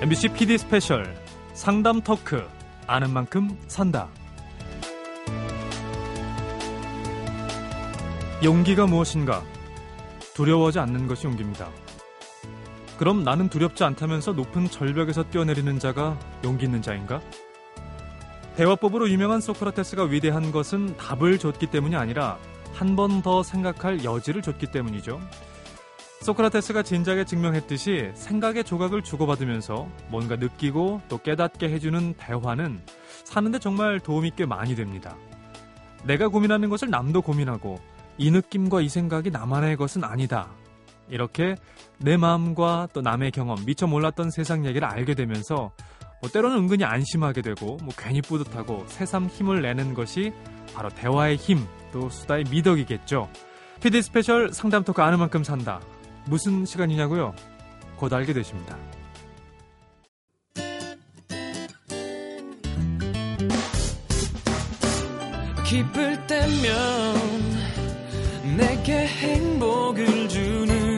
MBC PD 스페셜 상담 토크 아는 만큼 산다. 용기가 무엇인가? 두려워하지 않는 것이 용기입니다. 그럼 나는 두렵지 않다면서 높은 절벽에서 뛰어내리는 자가 용기 있는 자인가? 대화법으로 유명한 소크라테스가 위대한 것은 답을 줬기 때문이 아니라 한 번 더 생각할 여지를 줬기 때문이죠. 소크라테스가 진작에 증명했듯이 생각의 조각을 주고받으면서 뭔가 느끼고 또 깨닫게 해주는 대화는 사는데 정말 도움이 꽤 많이 됩니다. 내가 고민하는 것을 남도 고민하고 이 느낌과 이 생각이 나만의 것은 아니다. 이렇게 내 마음과 또 남의 경험, 미처 몰랐던 세상 얘기를 알게 되면서 뭐 때로는 은근히 안심하게 되고 뭐 괜히 뿌듯하고 새삼 힘을 내는 것이 바로 대화의 힘, 또 수다의 미덕이겠죠. PD 스페셜 상담 토크 아는 만큼 산다. 무슨 시간이냐고요? 곧 알게 되십니다. 기쁠 때면 내게 행복을 주는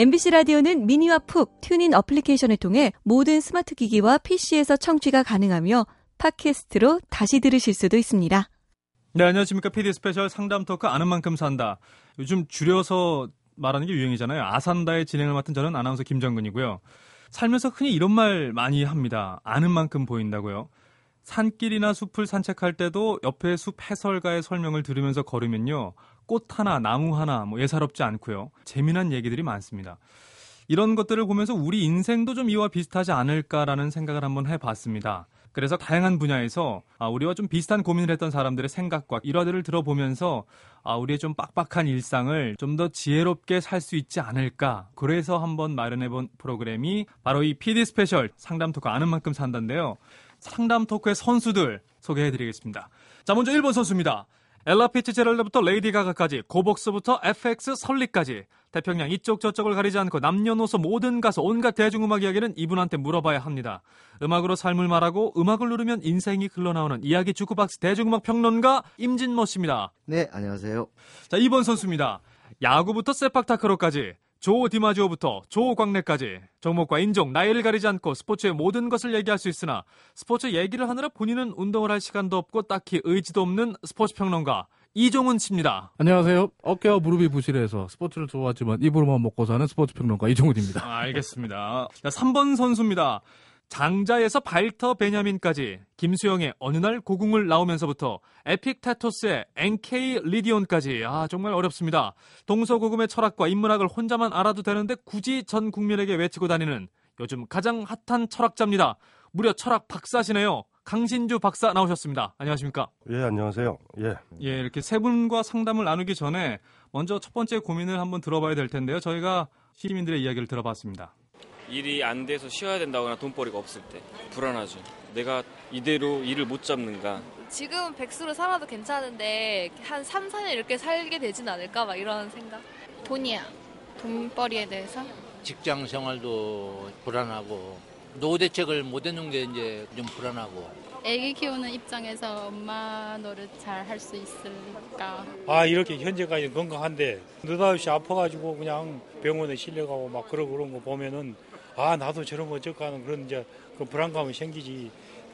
MBC 라디오는 미니와 pooq, TuneIn 어플리케이션을 통해 모든 스마트 기기와 PC에서 청취가 가능하며 팟캐스트로 다시 들으실 수도 있습니다. 네, 안녕하십니까. PD 스페셜 상담 토크 아는 만큼 산다. 요즘 줄여서 말하는 게 유행이잖아요. 아산다의 진행을 맡은 저는 아나운서 김정근이고요. 살면서 흔히 이런 말 많이 합니다. 아는 만큼 보인다고요. 산길이나 숲을 산책할 때도 옆에 숲 해설가의 설명을 들으면서 걸으면요. 꽃 하나, 나무 하나, 뭐 예사롭지 않고요. 재미난 얘기들이 많습니다. 이런 것들을 보면서 우리 인생도 좀 이와 비슷하지 않을까라는 생각을 한번 해봤습니다. 그래서 다양한 분야에서 아, 우리와 좀 비슷한 고민을 했던 사람들의 생각과 일화들을 들어보면서 아, 우리의 좀 빡빡한 일상을 좀 더 지혜롭게 살 수 있지 않을까. 그래서 한번 마련해본 프로그램이 바로 이 PD 스페셜 상담 토크 아는 만큼 산다인데요. 상담 토크의 선수들 소개해드리겠습니다. 자, 먼저 1번 선수입니다. 엘라 피츠제럴드부터 레이디 가가까지 고복수부터 FX 설리까지 태평양 이쪽 저쪽을 가리지 않고 남녀노소 모든 가수 온갖 대중음악 이야기는 이분한테 물어봐야 합니다. 음악으로 삶을 말하고 음악을 누르면 인생이 흘러나오는 이야기 주크박스 대중음악 평론가 임진모 씨입니다. 네, 안녕하세요. 자, 2번 선수입니다. 야구부터 세팍타크로까지 조 디마지오부터 조광래까지 종목과 인종, 나이를 가리지 않고 스포츠의 모든 것을 얘기할 수 있으나 스포츠 얘기를 하느라 본인은 운동을 할 시간도 없고 딱히 의지도 없는 스포츠 평론가 이종훈 씨입니다. 안녕하세요. 어깨와 무릎이 부실해서 스포츠를 좋아하지만 입으로만 먹고 사는 스포츠 평론가 이종훈입니다. 아, 알겠습니다. 자, 3번 선수입니다. 장자에서 발터 베냐민까지 김수영의 어느 날 고궁을 나오면서부터 에픽테토스의 엥케이리디온까지 아 정말 어렵습니다. 동서고금의 철학과 인문학을 혼자만 알아도 되는데 굳이 전 국민에게 외치고 다니는 요즘 가장 핫한 철학자입니다. 무려 철학 박사시네요. 강신주 박사 나오셨습니다. 안녕하십니까? 예 안녕하세요 예 예, 이렇게 세 분과 상담을 나누기 전에 먼저 첫 번째 고민을 한번 들어봐야 될 텐데요. 저희가 시민들의 이야기를 들어봤습니다. 일이 안 돼서 쉬어야 된다거나 돈벌이가 없을 때 불안하죠. 내가 이대로 일을 못 잡는가. 지금 백수로 살아도 괜찮은데 한 3, 4년 이렇게 살게 되진 않을까 막 이런 생각. 돈이야. 돈벌이에 대해서. 직장 생활도 불안하고 노후 대책을 못 해놓은 게 이제 좀 불안하고 아기 키우는 입장에서 엄마 노릇 잘 할 수 있을까? 아 이렇게 현재까지 건강한데 느닷없이 아파가지고 그냥 병원에 실려가고 막 그러고 그런 거 보면은 아 나도 저런 거 어쩔까 하는 그런 이제 그 불안감이 생기지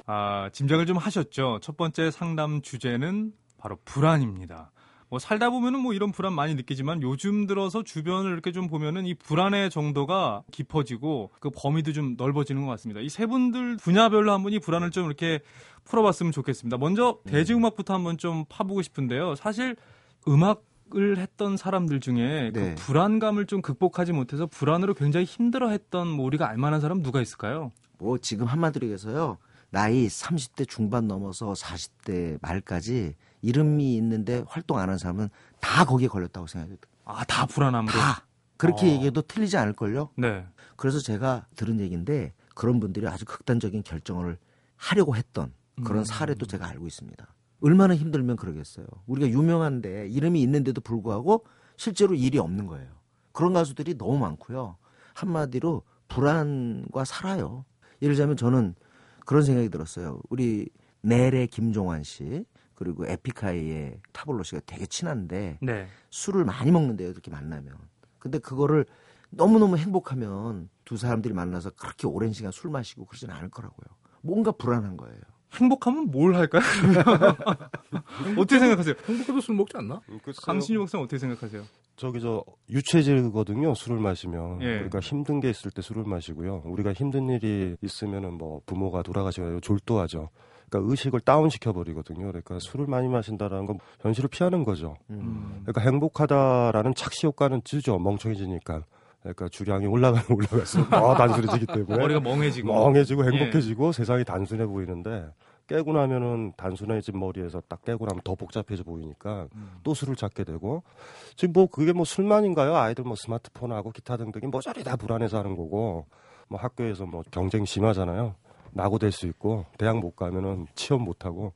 아, 짐작을 좀 하셨죠. 첫 번째 상담 주제는 바로 불안입니다. 뭐 살다 보면은 뭐 이런 불안 많이 느끼지만 요즘 들어서 주변을 이렇게 좀 보면은 이 불안의 정도가 깊어지고 그 범위도 좀 넓어지는 것 같습니다. 이 세 분들 분야별로 한번 이 불안을 좀 이렇게 풀어봤으면 좋겠습니다. 먼저 대중음악부터 한번 좀 파보고 싶은데요. 사실 음악 을 했던 사람들 중에 그 네. 불안감을 좀 극복하지 못해서 불안으로 굉장히 힘들어했던 뭐 우리가 알만한 사람 누가 있을까요? 뭐 지금 한마디로 얘기해서요. 나이 30대 중반 넘어서 40대 말까지 이름이 있는데 활동 안 한 사람은 다 거기에 걸렸다고 생각해요. 아, 다 불안함으로. 다. 그렇게 어. 얘기해도 틀리지 않을 걸요? 네. 그래서 제가 들은 얘기인데 그런 분들이 아주 극단적인 결정을 하려고 했던 그런 음. 사례도 제가 알고 있습니다. 얼마나 힘들면 그러겠어요. 우리가 유명한데 이름이 있는데도 불구하고 실제로 일이 없는 거예요. 그런 가수들이 너무 많고요. 한마디로 불안과 살아요. 예를 들자면 저는 그런 생각이 들었어요. 우리 넬의 김종환 씨 그리고 에픽하이의 타블로 씨가 되게 친한데 네. 술을 많이 먹는데요. 이렇게 만나면. 근데 그거를 너무너무 행복하면 두 사람들이 만나서 그렇게 오랜 시간 술 마시고 그러진 않을 거라고요. 뭔가 불안한 거예요. 행복하면 뭘 할까요? 어떻게 생각하세요? 행복해도 술 먹지 않나? 강신희 목사님 어떻게 생각하세요? 저기 저 유체질거든요. 술을 마시면 예. 그러니까 힘든 게 있을 때 술을 마시고요. 우리가 힘든 일이 있으면은 뭐 부모가 돌아가시면 졸도하죠. 그러니까 의식을 다운 시켜 버리거든요. 그러니까 술을 많이 마신다라는 건 현실을 피하는 거죠. 음. 그러니까 행복하다라는 착시 효과는 주죠. 멍청해지니까. 그러니까 주량이 올라가면 올라갈수록 더 단순해지기 때문에 머리가 멍해지고. 멍해지고 예. 행복해지고 세상이 단순해 보이는데 깨고 나면은 단순해진 머리에서 딱 깨고 나면 더 복잡해져 보이니까 음. 또 술을 찾게 되고 지금 뭐 그게 뭐 술만인가요? 아이들 뭐 스마트폰하고 기타 등등이 모조리 다 불안해서 하는 거고 뭐 학교에서 뭐 경쟁 심하잖아요. 낙오될 수 있고 대학 못 가면은 취업 못 하고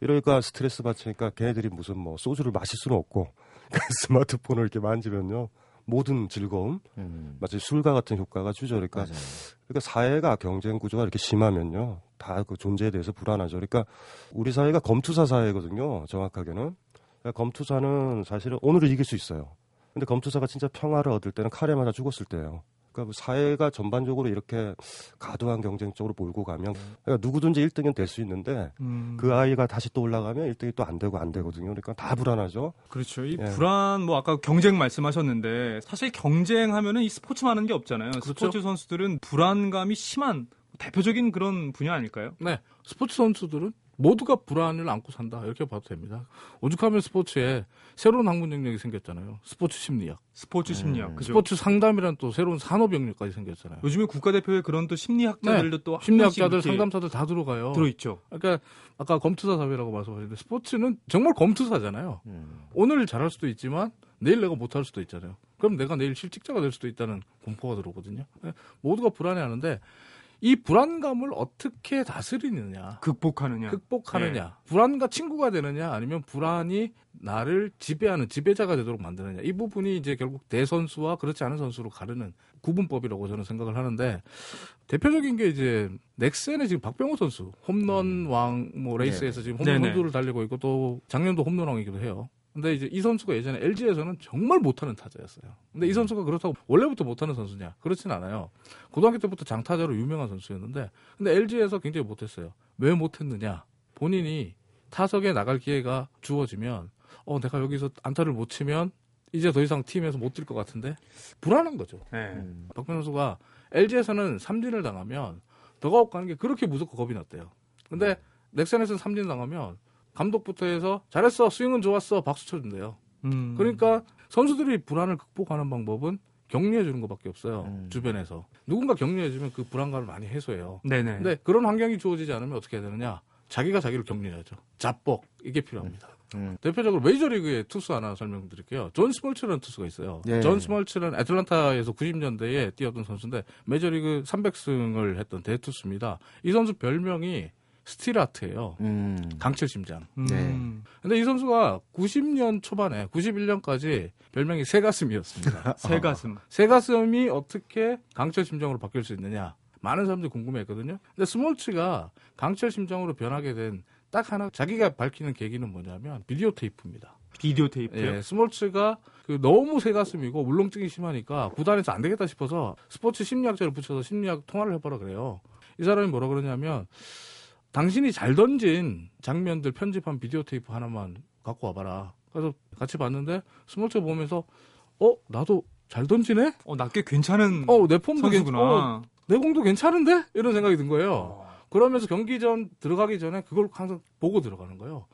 이러니까 스트레스 받으니까 걔네들이 무슨 뭐 소주를 마실 수는 없고 그 스마트폰을 이렇게 만지면요 모든 즐거움 음. 마치 술과 같은 효과가 주죠. 그러니까 맞아요. 그러니까 사회가 경쟁 구조가 이렇게 심하면요. 다 그 존재에 대해서 불안하죠. 그러니까 우리 사회가 검투사 사회거든요. 정확하게는. 그러니까 검투사는 사실은 오늘을 이길 수 있어요. 근데 검투사가 진짜 평화를 얻을 때는 칼에 맞아 죽었을 때예요. 그러니까 뭐 사회가 전반적으로 이렇게 가도한 경쟁 적으로 몰고 가면 그러니까 누구든지 1등은 될 수 있는데 음. 그 아이가 다시 또 올라가면 1등이 또 안 되고 안 되거든요. 그러니까 다 불안하죠. 그렇죠. 이 예. 불안 뭐 아까 경쟁 말씀하셨는데 사실 경쟁하면은 이 스포츠만 하는 게 없잖아요. 그렇죠. 스포츠 선수들은 불안감이 심한 대표적인 그런 분야 아닐까요? 네. 스포츠 선수들은 모두가 불안을 안고 산다. 이렇게 봐도 됩니다. 오죽하면 스포츠에 새로운 학문 영역이 생겼잖아요. 스포츠 심리학. 스포츠 심리학. 그죠? 스포츠 상담이라는 또 새로운 산업 영역까지 생겼잖아요. 요즘에 국가대표에 그런 또 심리학자들도 또 네. 심리학자들, 한 명씩 이렇게 상담사들 다 들어가요. 들어있죠. 그러니까 아까 검투사 사회라고 말씀하셨는데 스포츠는 정말 검투사잖아요. 음. 오늘 잘할 수도 있지만 내일 내가 못할 수도 있잖아요. 그럼 내가 내일 실직자가 될 수도 있다는 공포가 들어오거든요. 네, 모두가 불안해하는데 이 불안감을 어떻게 다스리느냐, 극복하느냐. 극복하느냐, 불안과 친구가 되느냐, 아니면 불안이 나를 지배하는 지배자가 되도록 만드느냐. 이 부분이 이제 결국 대선수와 그렇지 않은 선수로 가르는 구분법이라고 저는 생각을 하는데 대표적인 게 이제 넥센의 지금 박병호 선수 홈런 왕 뭐 레이스에서 지금 홈런 음. 네네. 선두를 달리고 있고 또 작년도 홈런 왕이기도 해요. 근데 이제 이 선수가 예전에 LG에서는 정말 못하는 타자였어요. 근데 이 선수가 그렇다고 원래부터 못하는 선수냐? 그렇진 않아요. 고등학교 때부터 장타자로 유명한 선수였는데, 근데 LG에서 굉장히 못했어요. 왜 못했느냐? 본인이 타석에 나갈 기회가 주어지면, 어, 내가 여기서 안타를 못 치면 이제 더 이상 팀에서 못 뛸 것 같은데 불안한 거죠. 네. 음. 박병호 선수가 LG에서는 삼진을 당하면 더가웃 가는 게 그렇게 무섭고 겁이 났대요. 근데 넥센에서는 삼진 당하면 감독부터 해서 잘했어 스윙은 좋았어 박수 쳐준대요. 음. 그러니까 선수들이 불안을 극복하는 방법은 격려해 주는 것밖에 없어요. 음. 주변에서 누군가 격려해 주면 그 불안감을 많이 해소해요. 네네. 근데 그런 환경이 주어지지 않으면 어떻게 해야 되느냐? 자기가 자기를 격려해야죠. 자뻑 이게 필요합니다. 음. 대표적으로 메이저리그의 투수 하나 설명드릴게요. 존 스몰츠라는 투수가 있어요. 네. 존 스몰츠는 애틀란타에서 90년대에 뛰었던 선수인데 메이저리그 300승을 했던 대투수입니다. 이 선수 별명이 steel heart예요. 음. 강철 심장. 음. 네. 근데 이 선수가 90년 초반에 91년까지 별명이 새가슴이었습니다. 새 가슴. 새가슴이 어떻게 강철 심장으로 바뀔 수 있느냐? 많은 사람들이 궁금해했거든요. 근데 스몰츠가 강철 심장으로 변하게 된 딱 하나 자기가 밝히는 계기는 뭐냐면 비디오 테이프입니다. 비디오 테이프요. 예, 스몰츠가 그 너무 새가슴이고 울렁증이 심하니까 구단에서 안 되겠다 싶어서 스포츠 심리학자를 붙여서 심리학 통화를 해보라 그래요. 이 사람이 뭐라 그러냐면 당신이 잘 던진 장면들 편집한 비디오 테이프 하나만 갖고 와봐라. 그래서 같이 봤는데 스몰츠 보면서 어 나도 잘 던지네? 어, 나 꽤 괜찮은 어내 폼도 괜, 선수구나. 어, 내 공도 괜찮은데? 이런 생각이 든 거예요. 그러면서 경기 전 들어가기 전에 그걸 항상 보고 들어가는 거예요.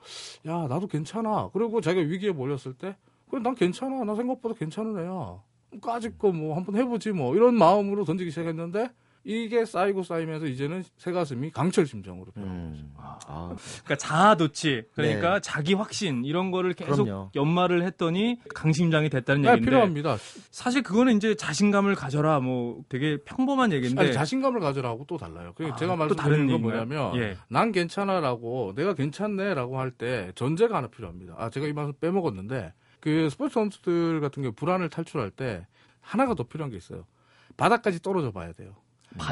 야 나도 괜찮아. 그리고 자기가 위기에 몰렸을 때 그래 난 괜찮아. 나 생각보다 괜찮은 애야. 까짓 거 뭐 한번 해보지 뭐 이런 마음으로 던지기 시작했는데 이게 쌓이고 쌓이면서 이제는 새 가슴이 강철 심장으로 변한 거죠. 음. 아, 그러니까 자아 도취, 그러니까 네. 자기 확신 이런 거를 계속 그럼요. 연마를 했더니 강심장이 됐다는 네, 얘기인데 필요합니다. 사실 그거는 이제 자신감을 가져라 뭐 되게 평범한 얘기인데 아니, 자신감을 가져라고 또 달라요. 그 아, 제가 또 다른 말씀드리는 건? 뭐냐면 예. 난 괜찮아라고 내가 괜찮네라고 할 때 전제가 하나 필요합니다. 아 제가 이 말씀 빼먹었는데 그 스포츠 선수들 같은 경우 불안을 탈출할 때 하나가 더 필요한 게 있어요. 바닥까지 떨어져 봐야 돼요.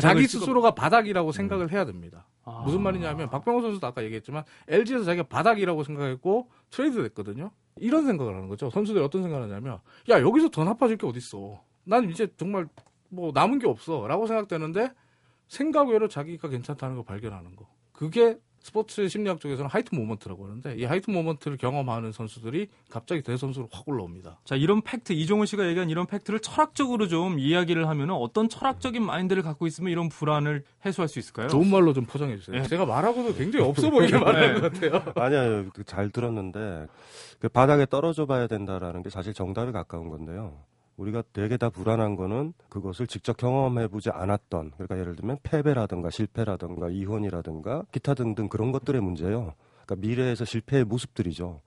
자기 스스로가 바닥이라고 생각을 해야 됩니다. 아. 무슨 말이냐면 박병호 선수도 아까 얘기했지만 LG에서 자기가 바닥이라고 생각했고 트레이드 됐거든요. 이런 생각을 하는 거죠. 선수들이 어떤 생각을 하냐면 야 여기서 더 나빠질 게 어딨어. 난 이제 정말 뭐 남은 게 없어라고 생각되는데 생각 외로 자기가 괜찮다는 걸 발견하는 거. 그게 스포츠 심리학 쪽에서는 white moment라고 하는데 이 white moment를 경험하는 선수들이 갑자기 대선수로 확 올라옵니다. 자, 이런 팩트, 이종훈 씨가 얘기한 이런 팩트를 철학적으로 좀 이야기를 하면 어떤 철학적인 마인드를 갖고 있으면 이런 불안을 해소할 수 있을까요? 좋은 말로 좀 포장해 주세요. 네. 제가 말하고도 굉장히 없어 보이게 말하는 것 같아요. 아니요, 그잘 들었는데 그 바닥에 떨어져 봐야 된다라는 게 사실 정답에 가까운 건데요. 우리가 되게 다 불안한 거는 그것을 직접 경험해보지 않았던 그러니까 예를 들면 패배라든가 실패라든가 이혼이라든가 기타 등등 그런 것들의 문제예요. 그러니까 미래에서 실패의 모습들이죠.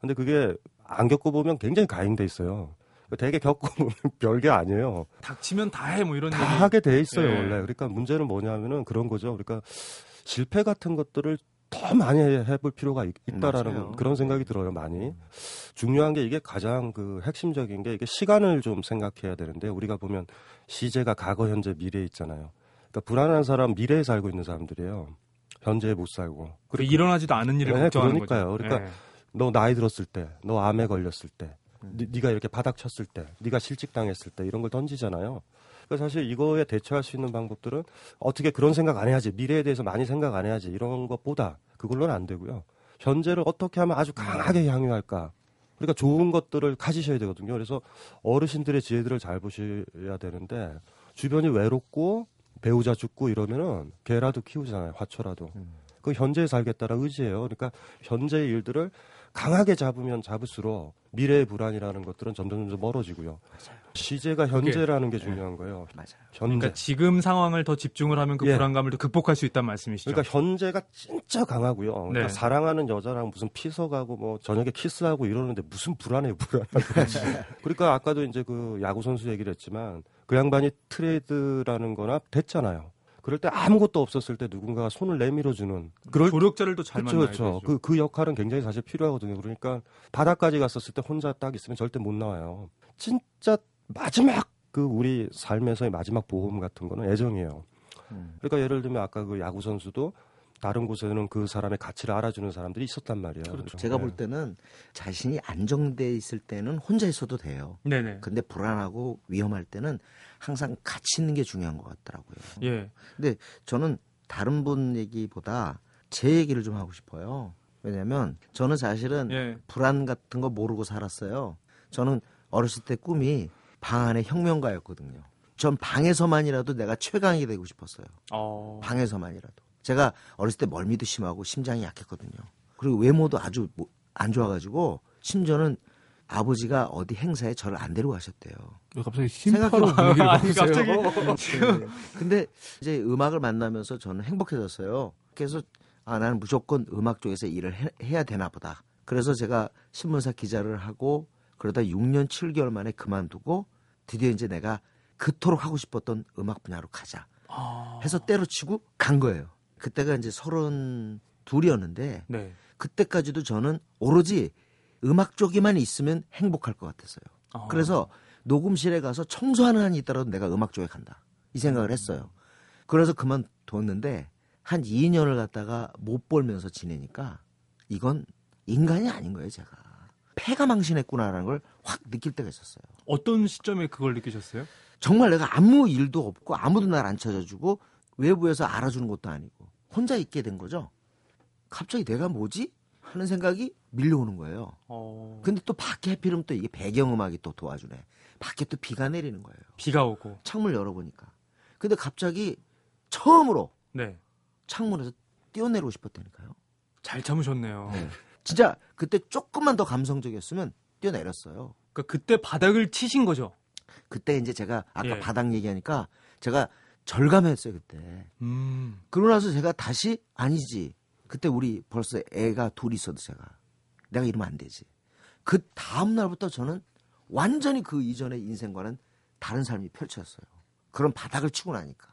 근데 그게 안 겪어보면 굉장히 가행돼 있어요. 그러니까 되게 겪어보면 별게 아니에요. 닥치면 다 해, 뭐 이런 다 얘기. 하게 돼 있어요 예. 원래. 그러니까 문제는 뭐냐면은 그런 거죠. 그러니까 실패 같은 것들을 더 많이 해- 해볼 필요가 있, 다라는 맞아요. 그런 생각이 들어요 많이. 중요한 게 이게 가장 그 핵심적인 게 이게 시간을 좀 생각해야 되는데 우리가 보면 시제가 과거, 현재, 미래 있잖아요. 그러니까 불안한 사람 미래에 살고 있는 사람들이에요. 현재에 못 살고. 그 일어나지도 않은 일을 네, 걱정하는 그러니까요. 거죠. 그러니까 예. 너 나이 들었을 때, 너 암에 걸렸을 때, 니- 네가 이렇게 바닥 쳤을 때, 네가 실직당했을 때 이런 걸 던지잖아요. 그러니까 사실 이거에 대처할 수 있는 방법들은 어떻게 그런 생각 안 해야지, 미래에 대해서 많이 생각 안 해야지 이런 것보다 그걸로는 안 되고요. 현재를 어떻게 하면 아주 강하게 향유할까. 그러니까 좋은 것들을 가지셔야 되거든요. 그래서 어르신들의 지혜들을 잘 보셔야 되는데 주변이 외롭고 배우자 죽고 이러면은 개라도 키우잖아요. 화초라도. 그 현재에 살겠다라 의지예요. 그러니까 현재의 일들을 강하게 잡으면 잡을수록 미래의 불안이라는 것들은 점점 점점 멀어지고요. 시제가 현재라는 게 중요한 거예요. 맞아요. 현재. 그러니까 지금 상황을 더 집중을 하면 그 예. 불안감을 더 극복할 수 있다는 말씀이시죠. 그러니까 현재가 진짜 강하고요. 그러니까 네. 사랑하는 여자랑 무슨 피서가고 뭐 저녁에 키스하고 이러는데 무슨 불안해요, 불안하고. 그러니까 아까도 이제 그 야구 선수 얘기를 했지만 그 양반이 트레이드라는 거나 됐잖아요. 그럴 때 아무것도 없었을 때 누군가가 손을 내밀어 주는 그럴 조력자를 또 잘 만나야. 되죠. 그, 그 역할은 굉장히 사실 필요하거든요. 그러니까 바닥까지 갔었을 때 혼자 딱 있으면 절대 못 나와요. 진짜 마지막 그 우리 삶에서의 마지막 보험 같은 거는 애정이에요. 음. 그러니까 예를 들면 아까 그 야구 선수도 다른 곳에는 그 사람의 가치를 알아주는 사람들이 있었단 말이에요. 그렇죠. 제가 네. 볼 때는 자신이 안정돼 있을 때는 혼자 있어도 돼요. 네네. 근데 불안하고 위험할 때는 항상 같이 있는 게 중요한 것 같더라고요. 예. 근데 저는 다른 분 얘기보다 제 얘기를 좀 하고 싶어요. 왜냐면 저는 사실은 예. 불안 같은 거 모르고 살았어요. 저는 어렸을 때 꿈이 방 안에 혁명가였거든요. 전 방에서만이라도 내가 최강이 되고 싶었어요. 어. 방에서만이라도. 제가 어렸을 때 멀미도 심하고 심장이 약했거든요. 그리고 외모도 아주 뭐- 안 좋아가지고 심지어는 아버지가 어디 행사에 저를 안 데려가셨대요. 갑자기 심파로 분위기를 아니, 바꾸세요. 갑자기 네. 근데 이제 음악을 만나면서 저는 행복해졌어요. 그래서 아 나는 무조건 음악 쪽에서 일을 해, 야 되나 보다. 그래서 제가 신문사 기자를 하고 그러다 6년 7개월 만에 그만두고 드디어 이제 내가 그토록 하고 싶었던 음악 분야로 가자 해서 때려치고 간 거예요. 그때가 이제 서른 둘이었는데 네. 그때까지도 저는 오로지 음악 쪽에만 있으면 행복할 것 같았어요. 아. 그래서 녹음실에 가서 청소하는 한이 있더라도 내가 음악 쪽에 간다. 이 생각을 했어요. 그래서 그만뒀는데 한 2년을 갖다가 못 벌면서 지내니까 이건 인간이 아닌 거예요, 제가. 폐가 망신했구나라는 걸 확 느낄 때가 있었어요. 어떤 시점에 그걸 느끼셨어요? 정말 내가 아무 일도 없고 아무도 날 안 찾아주고 외부에서 알아주는 것도 아니고 혼자 있게 된 거죠. 갑자기 내가 뭐지? 하는 생각이 밀려오는 거예요. 어. 근데 또 밖에 해피름 또 이게 배경음악이 또 도와주네. 밖에 또 비가 내리는 거예요. 비가 오고. 창문 열어보니까. 근데 갑자기 처음으로 네. 창문에서 뛰어내리고 싶었다니까요. 잘 참으셨네요. 진짜 그때 조금만 더 감성적이었으면 뛰어내렸어요. 그러니까 그때 바닥을 치신 거죠. 그때 이제 제가 아까 예. 바닥 얘기하니까 제가 절감했어요 그때. 음. 그러고 나서 제가 다시 아니지. 그때 우리 벌써 애가 둘 있어도 제가 내가 이러면 안 되지. 그 다음 날부터 저는 완전히 그 이전의 인생과는 다른 삶이 펼쳐졌어요. 그런 바닥을 치고 나니까.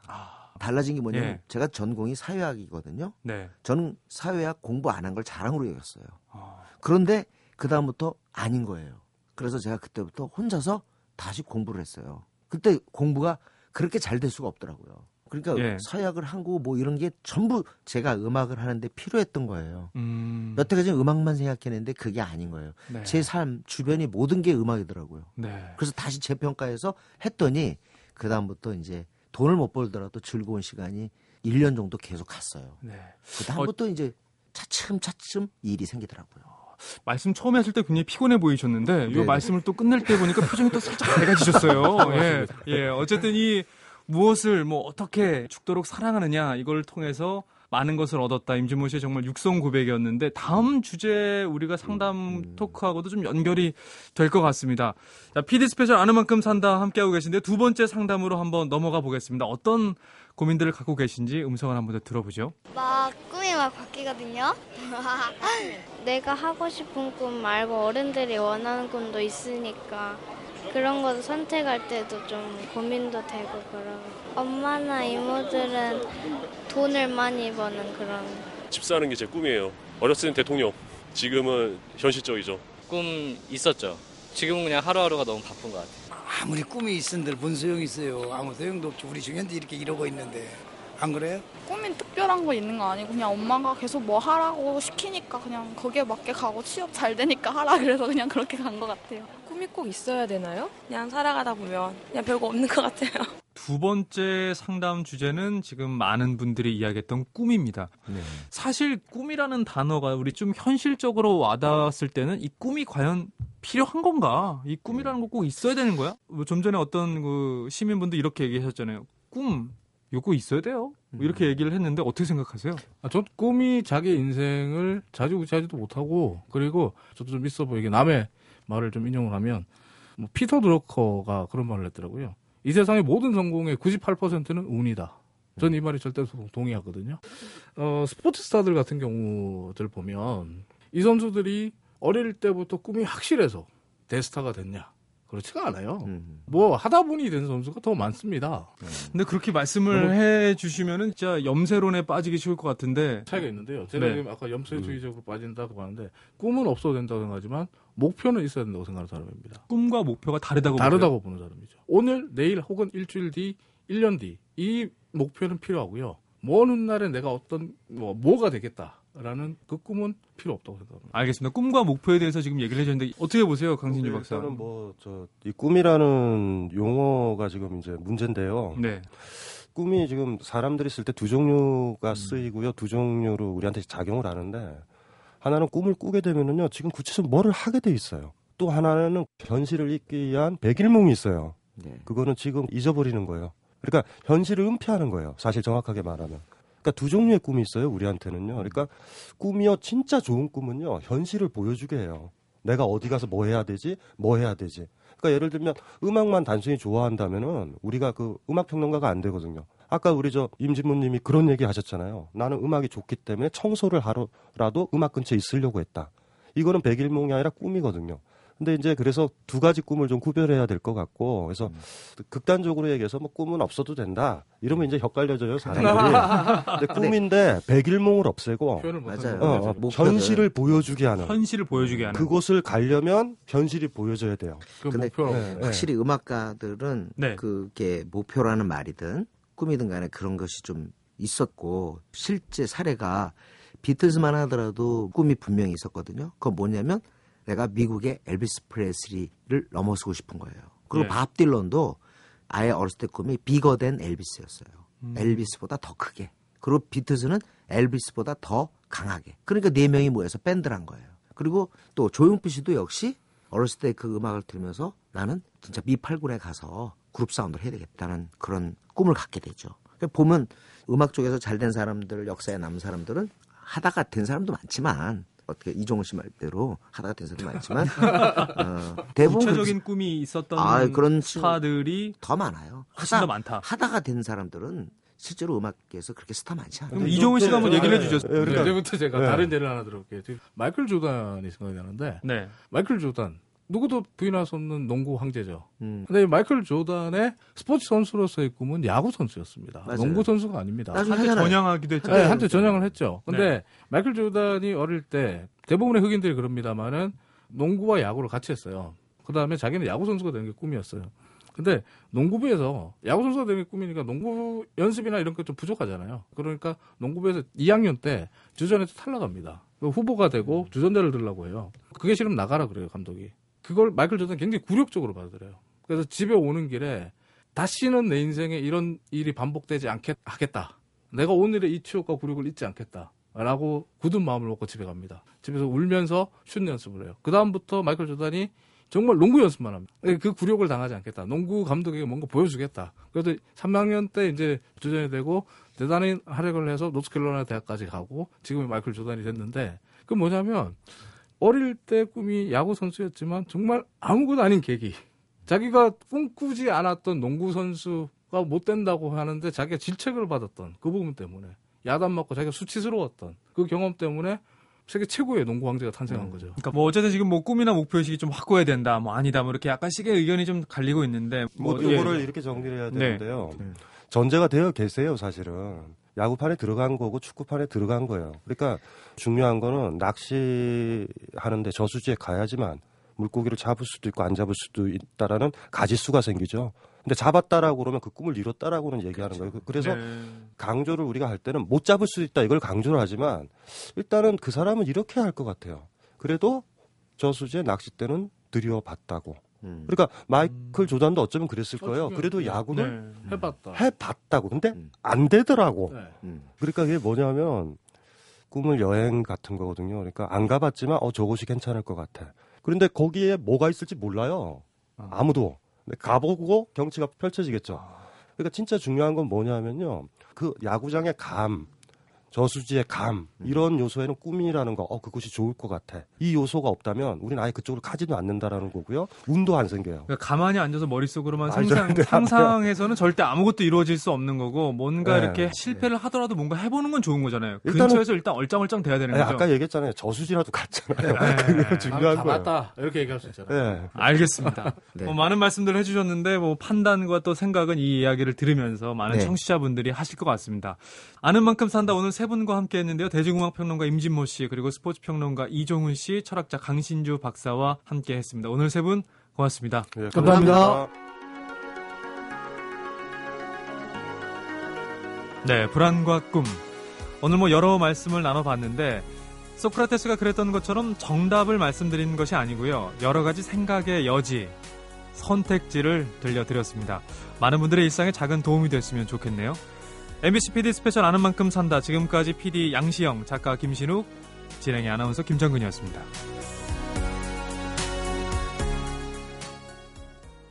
달라진 게 뭐냐면 예. 제가 전공이 사회학이거든요. 네. 저는 사회학 공부 안 한 걸 자랑으로 여겼어요. 아. 그런데 그 다음부터 아닌 거예요. 그래서 제가 그때부터 혼자서 다시 공부를 했어요. 그때 공부가 그렇게 잘 될 수가 없더라고요. 그러니까 예. 서약을 하고 뭐 이런 게 전부 제가 음악을 하는데 필요했던 거예요. 음. 여태까지 음악만 생각했는데 그게 아닌 거예요. 네. 제삶 주변이 모든 게 음악이더라고요. 네. 그래서 다시 재평가해서 했더니 그 다음부터 이제 돈을 못 벌더라도 즐거운 시간이 1년 정도 계속 갔어요. 네. 그 다음부터 이제 차츰차츰 일이 생기더라고요. 말씀 처음에 하실 때 굉장히 피곤해 보이셨는데 이. 말씀을 또 끝낼 때 보니까 표정이 또 살짝 밝아지셨어요. 예. 예. 어쨌든 이 무엇을 뭐 어떻게 죽도록 사랑하느냐 이걸 통해서 많은 것을 얻었다. 임진모 씨의 정말 육성 고백이었는데 다음 주제 우리가 상담 토크하고도 좀 연결이 될 것 같습니다. 자, PD 스페셜 아는 만큼 산다 함께하고 계신데 두 번째 상담으로 한번 넘어가 보겠습니다. 어떤 고민들을 갖고 계신지 음성을 한번 더 들어보죠. 막 꿈이 막 바뀌거든요. 내가 하고 싶은 꿈 말고 어른들이 원하는 꿈도 있으니까 그런 것도 선택할 때도 좀 고민도 되고 그러고 엄마나 이모들은 돈을 많이 버는 그런 집 사는 게 제 꿈이에요. 어렸을 땐 대통령, 지금은 현실적이죠. 꿈 있었죠. 지금은 그냥 하루하루가 너무 바쁜 것 같아요. 아무리 꿈이 있은들 뭔 소용이 있어요. 아무 소용도 없죠. 우리 중현도 이렇게 이러고 있는데 안 그래요? 꿈이 특별한 거 있는 거 아니고 그냥 엄마가 계속 뭐 하라고 시키니까 그냥 거기에 맞게 가고 취업 잘 되니까 하라 그래서 그냥 그렇게 간 것 같아요. 꿈이 꼭 있어야 되나요? 그냥 살아가다 보면 그냥 별거 없는 것 같아요. 두 번째 상담 주제는 지금 많은 분들이 이야기했던 꿈입니다. 네. 사실 꿈이라는 단어가 우리 좀 현실적으로 와닿았을 때는 이 꿈이 과연 필요한 건가? 이 꿈이라는 거 꼭 있어야 되는 거야? 뭐좀 전에 어떤 그 시민분도 이렇게 얘기하셨잖아요. 꿈 요거 있어야 돼요. 뭐 이렇게 얘기를 했는데 어떻게 생각하세요? 아, 전 꿈이 자기 인생을 자주구지하지도 못하고 그리고 저도 좀 있어 보이게 남의 말을 좀 인용을 하면 뭐 피터 드러커가 그런 말을 했더라고요. 이 세상의 모든 성공의 98%는 운이다. 전 이 말이 절대 동의하거든요. 어, 스포츠 스타들 같은 경우들 보면 이 선수들이 어릴 때부터 꿈이 확실해서 대스타가 됐냐? 그렇지가 않아요. 뭐 하다 보니 된 선수가 더 많습니다. 근데 그렇게 말씀을 해 주시면은 진짜 염세론에 빠지기 쉬울 것 같은데 차이가 있는데요. 제가 네. 지금 아까 염세주의적으로 빠진다고 하는데 꿈은 없어도 된다고 생각하지만 목표는 있어야 된다고 생각하는 사람입니다. 꿈과 목표가 다르다고 다르다고 보는 사람이죠. 오늘, 내일 혹은 일주일 뒤, 1년 뒤 이 목표는 필요하고요. 먼 훗날에 내가 어떤 뭐 뭐가 되겠다 라는 그 꿈은 필요 없다고 생각합니다. 알겠습니다. 꿈과 목표에 대해서 지금 얘기를 해줬는데 어떻게 보세요, 강신주 박사? 일단은 뭐저 이 꿈이라는 용어가 지금 이제 문제인데요. 네. 꿈이 지금 사람들이 쓸 때 두 종류가 쓰이고요. 두 종류로 우리한테 작용을 하는데 하나는 꿈을 꾸게 되면은요. 지금 구체적으로 뭐를 하게 돼 있어요. 또 하나는 현실을 잊기 위한 백일몽이 있어요. 그거는 지금 잊어버리는 거예요. 그러니까 현실을 은폐하는 거예요. 사실 정확하게 말하면. 그러니까 두 종류의 꿈이 있어요. 우리한테는요. 그러니까 꿈이요. 진짜 좋은 꿈은요. 현실을 보여주게 해요. 내가 어디 가서 뭐 해야 되지? 뭐 해야 되지? 그러니까 예를 들면 음악만 단순히 좋아한다면은 우리가 그 음악 평론가가 안 되거든요. 아까 우리 저 임진모님이 그런 얘기 하셨잖아요. 나는 음악이 좋기 때문에 청소를 하러라도 음악 근처에 있으려고 했다. 이거는 백일몽이 아니라 꿈이거든요. 근데 이제 그래서 두 가지 꿈을 좀 구별해야 될 것 같고 그래서 극단적으로 얘기해서 뭐 꿈은 없어도 된다 이러면 이제 헷갈려져요 사람들이 근데 꿈인데 백일몽을 없애고 맞아요. 어, 어. 목표를. 현실을 보여주게 하는 현실을 보여주게 하는 그곳을 가려면 현실이 보여져야 돼요. 근데 네, 확실히 음악가들은 네. 그게 목표라는 말이든 꿈이든 간에 그런 것이 좀 있었고 실제 사례가 비틀즈만 하더라도 꿈이 분명히 있었거든요. 그건 뭐냐면 내가 미국의 엘비스 프레슬리를 넘어서고 싶은 거예요. 그리고 네. 밥 딜런도 아예 어렸을 때 꿈이 bigger than 엘비스였어요. 음. 엘비스보다 더 크게. 그리고 비틀즈는 엘비스보다 더 강하게. 그러니까 네 명이 모여서 밴드를 한 거예요. 그리고 또 조용필 씨도 역시 어렸을 때 그 음악을 들으면서 나는 진짜 미팔군에 가서 그룹 사운드를 해야 되겠다는 그런 꿈을 갖게 되죠. 그러니까 보면 음악 쪽에서 잘 된 사람들, 역사에 남은 사람들은 하다가 된 사람도 많지만 어떻게 이종훈 씨 말대로 하다가 된 사람도 많지만 어, 대부분 구체적인 꿈이 있었던 아, 그런 스타들이 더 많아요. 훨씬 더 많다. 하다가 된 사람들은 실제로 음악계에서 그렇게 스타 많지 않아요. 그럼 이종훈 씨가 한번 얘기를 해주셨어요. 네, 그러니까- 이제부터 제가 네. 다른 예를 하나 들어볼게요. 마이클 조단이 생각이 나는데 네. 마이클 조단 누구도 부인할 수 없는 농구 황제죠. 음. 근데 이 마이클 조단의 스포츠 선수로서의 꿈은 야구 선수였습니다. 맞아요. 농구 선수가 아닙니다. 한때. 전향하기도 했잖아요. 네, 한때 전향을 했죠. 근데 네. 마이클 조단이 어릴 때 대부분의 흑인들이 그럽니다만은 농구와 야구를 같이 했어요. 그 다음에 자기는 야구 선수가 되는 게 꿈이었어요. 근데 농구부에서 야구 선수가 되는 게 꿈이니까 농구 연습이나 이런 게 좀 부족하잖아요. 그러니까 농구부에서 2학년 때 주전에서 탈락합니다. 그 후보가 되고 주전자를 들라고 해요. 그게 싫으면 나가라 그래요 감독이. 그걸 마이클 조던 굉장히 굴욕적으로 받아들여요. 그래서 집에 오는 길에 다시는 내 인생에 이런 일이 반복되지 않겠 하겠다. 내가 오늘의 이 추억과 굴욕을 잊지 않겠다. 라고 굳은 마음을 먹고 집에 갑니다. 집에서 울면서 슛 연습을 해요. 그 다음부터 마이클 조단이 정말 농구 연습만 합니다. 그 굴욕을 당하지 않겠다. 농구 감독에게 뭔가 보여주겠다. 그래서 3학년 때 이제 주전이 되고 대단히 활약을 해서 노스캐롤라이나 대학까지 가고 지금의 마이클 조단이 됐는데 그 뭐냐면 어릴 때 꿈이 야구 선수였지만 정말 아무것도 아닌 계기. 자기가 꿈꾸지 않았던 농구 선수가 못 된다고 하는데 자기가 질책을 받았던 그 부분 때문에 야단 맞고 자기가 수치스러웠던 그 경험 때문에 세계 최고의 농구 황제가 탄생한 거죠. 그러니까 뭐 어쨌든 지금 뭐 꿈이나 목표 의식이 좀 확고해야 된다, 뭐 아니다, 뭐 이렇게 약간씩의 의견이 좀 갈리고 있는데 뭐 예. 요거를 이렇게 정리를 해야 네. 되는데요. 전제가 되어 계세요, 사실은. 야구판에 들어간 거고 축구판에 들어간 거예요. 그러니까 중요한 거는 낚시하는데 저수지에 가야지만 물고기를 잡을 수도 있고 안 잡을 수도 있다라는 가지수가 생기죠. 근데 잡았다라고 그러면 그 꿈을 이뤘다라고는 얘기하는 거예요. 그- 그래서 네. 강조를 우리가 할 때는 못 잡을 수 있다 이걸 강조를 하지만 일단은 그 사람은 이렇게 할 것 같아요. 그래도 저수지에 낚싯대는 들여봤다고. 그러니까 마이클 조단도 어쩌면 그랬을 거예요. 그래도 야구는 네, 해봤다. 해봤다고. 근데 안 되더라고. 네. 그러니까 그게 뭐냐면 꿈을 여행 같은 거거든요. 그러니까 안 가봤지만 어 저곳이 괜찮을 것 같아. 그런데 거기에 뭐가 있을지 몰라요. 아무도. 근데 가보고 경치가 펼쳐지겠죠. 그러니까 진짜 중요한 건 뭐냐면요. 그 야구장의 감, 저수지의 감 이런 요소에는 꿈이라는 거, 어 그곳이 좋을 것 같아. 이 요소가 없다면 우리는 아예 그쪽으로 가지도 않는다라는 거고요. 운도 안 생겨요. 그러니까 가만히 앉아서 머릿속으로만 아, 상상. 상상해서는 절대 아무것도 이루어질 수 없는 거고 뭔가 네. 이렇게 실패를 하더라도 뭔가 해보는 건 좋은 거잖아요. 일단은- 근처에서 일단 얼짱얼짱 돼야 되는 아니, 거죠. 아까 얘기했잖아요. 저수지라도 갔잖아요. 네. 그게 중요한 거예요. 가봤다 이렇게 얘기할 수 있잖아요. 네. 알겠습니다. 네. 뭐 많은 말씀들을 해주셨는데 뭐 판단과 또 생각은 이 이야기를 들으면서 많은 네. 청취자분들이 하실 것 같습니다. 아는 만큼 산다 오늘 세 분과 함께 했는데요. 대중음악 평론가 임진모 씨 그리고 스포츠 평론가 이종훈 씨, 철학자 강신주 박사와 함께 했습니다. 오늘 세 분 고맙습니다. 네, 감사합니다. 네, 불안과 꿈. 오늘 뭐 여러 말씀을 나눠봤는데 소크라테스가 그랬던 것처럼 정답을 말씀드리는 것이 아니고요. 여러 가지 생각의 여지, 선택지를 들려드렸습니다. 많은 분들의 일상에 작은 도움이 됐으면 좋겠네요. MBC PD 스페셜 아는 만큼 산다. 지금까지 PD 양시영, 작가 김신욱, 진행의 아나운서 김정근이었습니다.